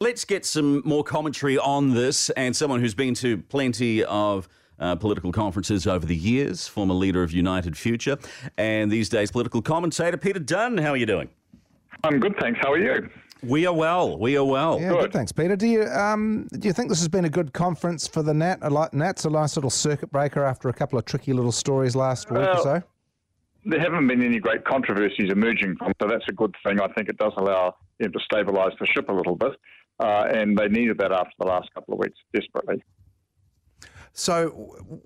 Let's get some more commentary on this and someone who's been to plenty of uh, political conferences over the years, former leader of United Future, and these days political commentator Peter Dunne. How are you doing? I'm good, thanks. How are you? We are well. We are well. Yeah, good. good thanks, Peter. Do you um, do you think this has been a good conference for the Nat? A Nat's a nice little circuit breaker after a couple of tricky little stories last week or so. There haven't been any great controversies emerging from, so that's a good thing. I think it does allow him to stabilise the ship a little bit uh, and they needed that after the last couple of weeks desperately. So,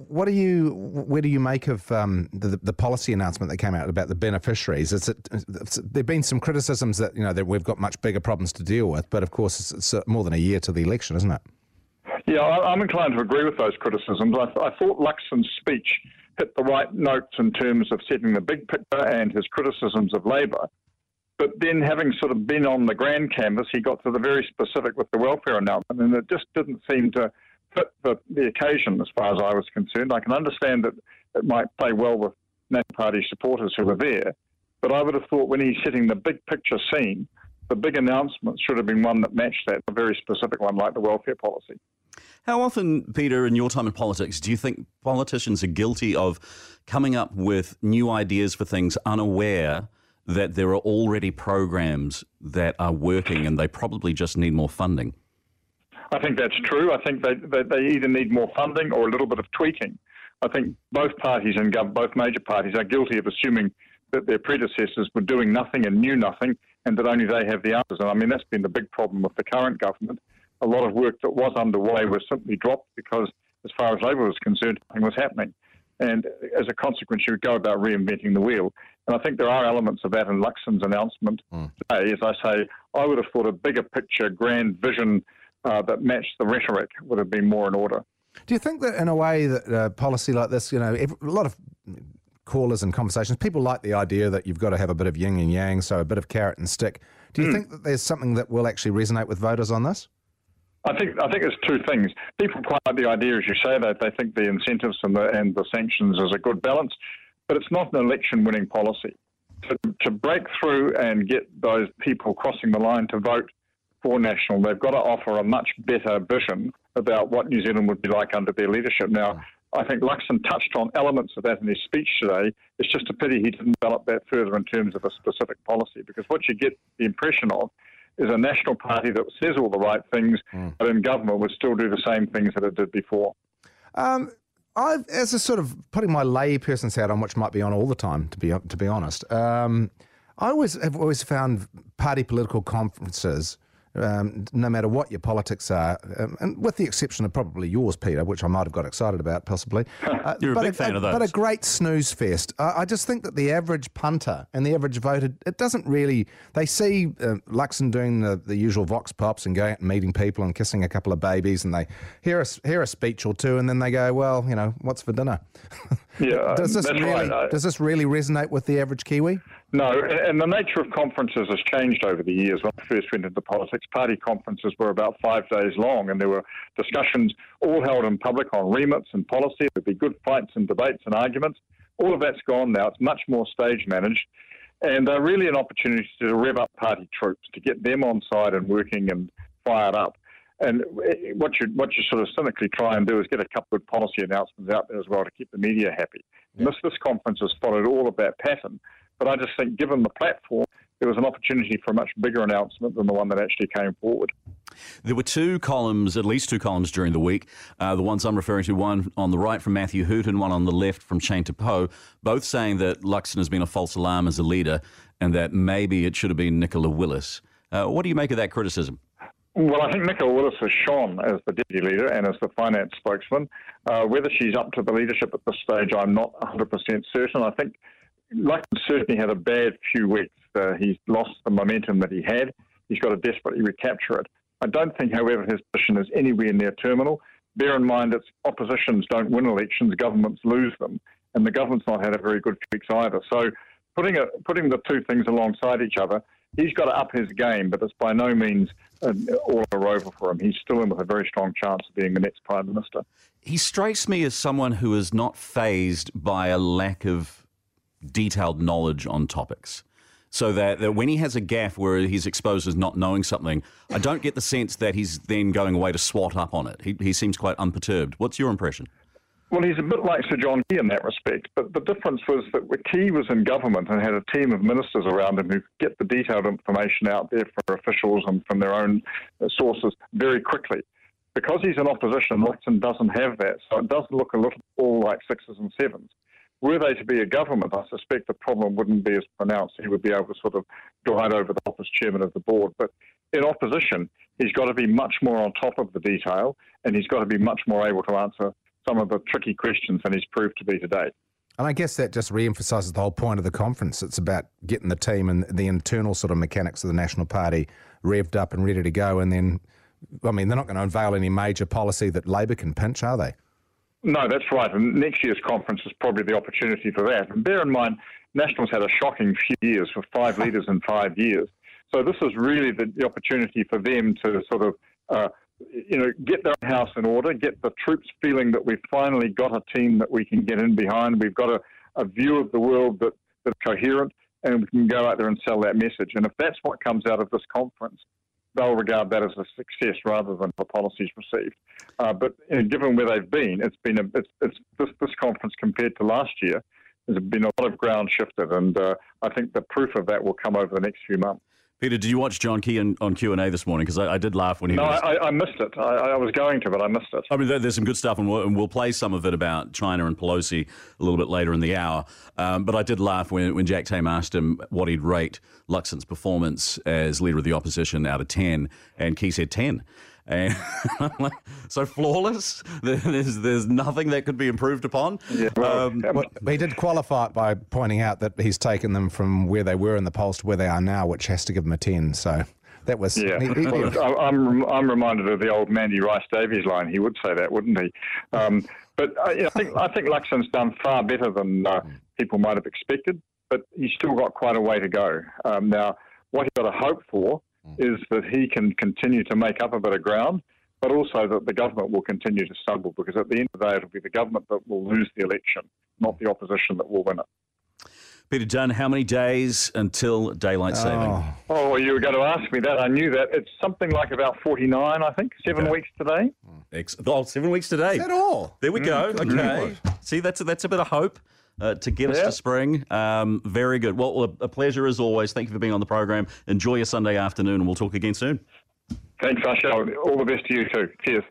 what do you? Where do you make of um, the, the policy announcement that came out about the beneficiaries? Is it, there've been some criticisms that you know that we've got much bigger problems to deal with, but of course it's, it's uh, more than a year to the election, isn't it? Yeah, I'm inclined to agree with those criticisms. I, I thought Luxon's speech hit the right notes in terms of setting the big picture and his criticisms of Labor. But then, having sort of been on the grand canvas, he got to the very specific with the welfare announcement, and it just didn't seem to fit the, the occasion as far as I was concerned. I can understand that it might play well with National Party supporters who were there, but I would have thought when he's setting the big picture scene, the big announcement should have been one that matched that, a very specific one like the welfare policy. How often, Peter, in your time in politics, do you think politicians are guilty of coming up with new ideas for things unaware that there are already programs that are working and they probably just need more funding? I think that's true. I think they, they, they either need more funding or a little bit of tweaking. I think both parties and gov- both major parties are guilty of assuming that their predecessors were doing nothing and knew nothing and that only they have the answers. And I mean, that's been the big problem with the current government. A lot of work that was underway was simply dropped because, as far as Labor was concerned, nothing was happening. And as a consequence, you would go about reinventing the wheel. And I think there are elements of that in Luxon's announcement mm. today. As I say, I would have thought a bigger picture, grand vision uh, that matched the rhetoric would have been more in order. Do you think that, in a way, that a policy like this, you know, a lot of callers and conversations, people like the idea that you've got to have a bit of yin and yang, so a bit of carrot and stick. Do you mm. think that there's something that will actually resonate with voters on this? I think I think it's two things. People quite like the idea, as you say, that they think the incentives and the and the sanctions is a good balance but it's not an election winning policy. To, to break through and get those people crossing the line to vote for National, they've got to offer a much better vision about what New Zealand would be like under their leadership. Now, I think Luxon touched on elements of that in his speech today. It's just a pity he didn't develop that further in terms of a specific policy, because what you get the impression of is a national party that says all the right things, mm. but in government would still do the same things that it did before. Um, I've, as a sort of putting my lay person's hat on, which might be on all the time, to be to be honest. Um, I always have always found party political conferences um, no matter what your politics are, um, and with the exception of probably yours, Peter, which I might have got excited about possibly. Uh, You're a big a, fan a, of those. But a great snooze fest. I, I, just think that the average punter and the average voter, it doesn't really, they see uh, Luxon doing the, the usual vox pops and going out and meeting people and kissing a couple of babies, and they hear a, hear a speech or two, and then they go, well, you know, what's for dinner? Yeah, does this really right. does this really resonate with the average Kiwi? No, and the nature of conferences has changed over the years. When I first went into politics, party conferences were about five days long, and there were discussions all held in public on remits and policy. There'd be good fights and debates and arguments. All of that's gone now. It's much more stage managed, and they're really an opportunity to rev up party troops, to get them on side and working and fired up. And what you what you sort of cynically try and do is get a couple of policy announcements out there as well to keep the media happy. Yeah. This this conference has followed all of that pattern, but I just think given the platform, there was an opportunity for a much bigger announcement than the one that actually came forward. There were two columns, at least two columns during the week. Uh, the ones I'm referring to, one on the right from Matthew Hooton, one on the left from Shane Te both saying that Luxon has been a false alarm as a leader and that maybe it should have been Nicola Willis. Uh, what do you make of that criticism? Well, I think Nicola Willis has shone as the deputy leader and as the finance spokesman. Uh, whether she's up to the leadership at this stage, I'm not 100% certain. I think Luxon certainly had a bad few weeks. Uh, he's lost the momentum that he had. He's got to desperately recapture it. I don't think, however, his position is anywhere near terminal. Bear in mind that oppositions don't win elections, governments lose them, and the government's not had a very good few weeks either. So putting, a, putting the two things alongside each other, he's got to up his game, but it's by no means all are over for him. He's still in with a very strong chance of being the next Prime Minister. He strikes me as someone who is not fazed by a lack of detailed knowledge on topics. so that, that when he has a gaffe where he's exposed as not knowing something, I don't get the sense that he's then going away to swot up on it. He, he seems quite unperturbed. What's your impression? Well, he's a bit like Sir John Key in that respect, but the difference was that Key was in government and had a team of ministers around him who could get the detailed information out there for officials and from their own uh, sources very quickly. Because he's in opposition, Luxon doesn't have that, so it does look a little all like sixes and sevens. Were they to be a government, I suspect the problem wouldn't be as pronounced. He would be able to sort of glide over the as chairman of the board. But in opposition, he's got to be much more on top of the detail, and he's got to be much more able to answer some of the tricky questions than he's proved to be today. And I guess that just re-emphasises the whole point of the conference. It's about getting the team and the internal sort of mechanics of the National Party revved up and ready to go. And then, I mean, they're not going to unveil any major policy that Labor can pinch, are they? No, that's right. And next year's conference is probably the opportunity for that. And bear in mind, Nationals had a shocking few years for five leaders in five years. So this is really the, the opportunity for them to sort of uh, you know, get their house in order, get the troops feeling that we've finally got a team that we can get in behind. We've got a, a view of the world that, that's coherent, and we can go out there and sell that message. And if that's what comes out of this conference, they'll regard that as a success rather than the policies received. Uh, but you know, given where they've been, it's been a, it's, it's this, this conference compared to last year. There's been a lot of ground shifted, and uh, I think the proof of that will come over the next few months. Peter, did you watch John Key on, on Q&A this morning? Because I, I, did laugh when he no, was... I, I missed it. I, I, was going to, but I missed it. I mean, there's some good stuff, and we'll, and we'll, play some of it about China and Pelosi a little bit later in the hour. Um, but I did laugh when, when Jack Tame asked him what he'd rate Luxon's performance as leader of the opposition out of 10, and Key said 10. And so flawless. There's there's nothing that could be improved upon. Yeah, well, um, well, he did qualify it by pointing out that he's taken them from where they were in the polls to where they are now, which has to give them a ten. So that was yeah. He, he, well, I'm I'm reminded of the old Mandy Rice Davies line. He would say that, wouldn't he? Um, but I, I, think I think Luxon's done far better than uh, people might have expected. But he's still got quite a way to go. Um, now, what he's got to hope for Mm. is that he can continue to make up a bit of ground, but also that the government will continue to stumble because at the end of the day, it'll be the government that will lose the election, not the opposition that will win it. Peter Dunne, how many days until daylight saving? Oh. oh, you were going to ask me that. I knew that. It's something like about 49, I think. Seven okay. weeks today. Ex- oh, seven weeks today. Is that all? There we go. Mm, okay. See, that's a, that's a bit of hope uh, to get us to spring. Um, very good. Well, a pleasure as always. Thank you for being on the program. Enjoy your Sunday afternoon, and we'll talk again soon. Thanks, Usher. All the best to you too. Cheers.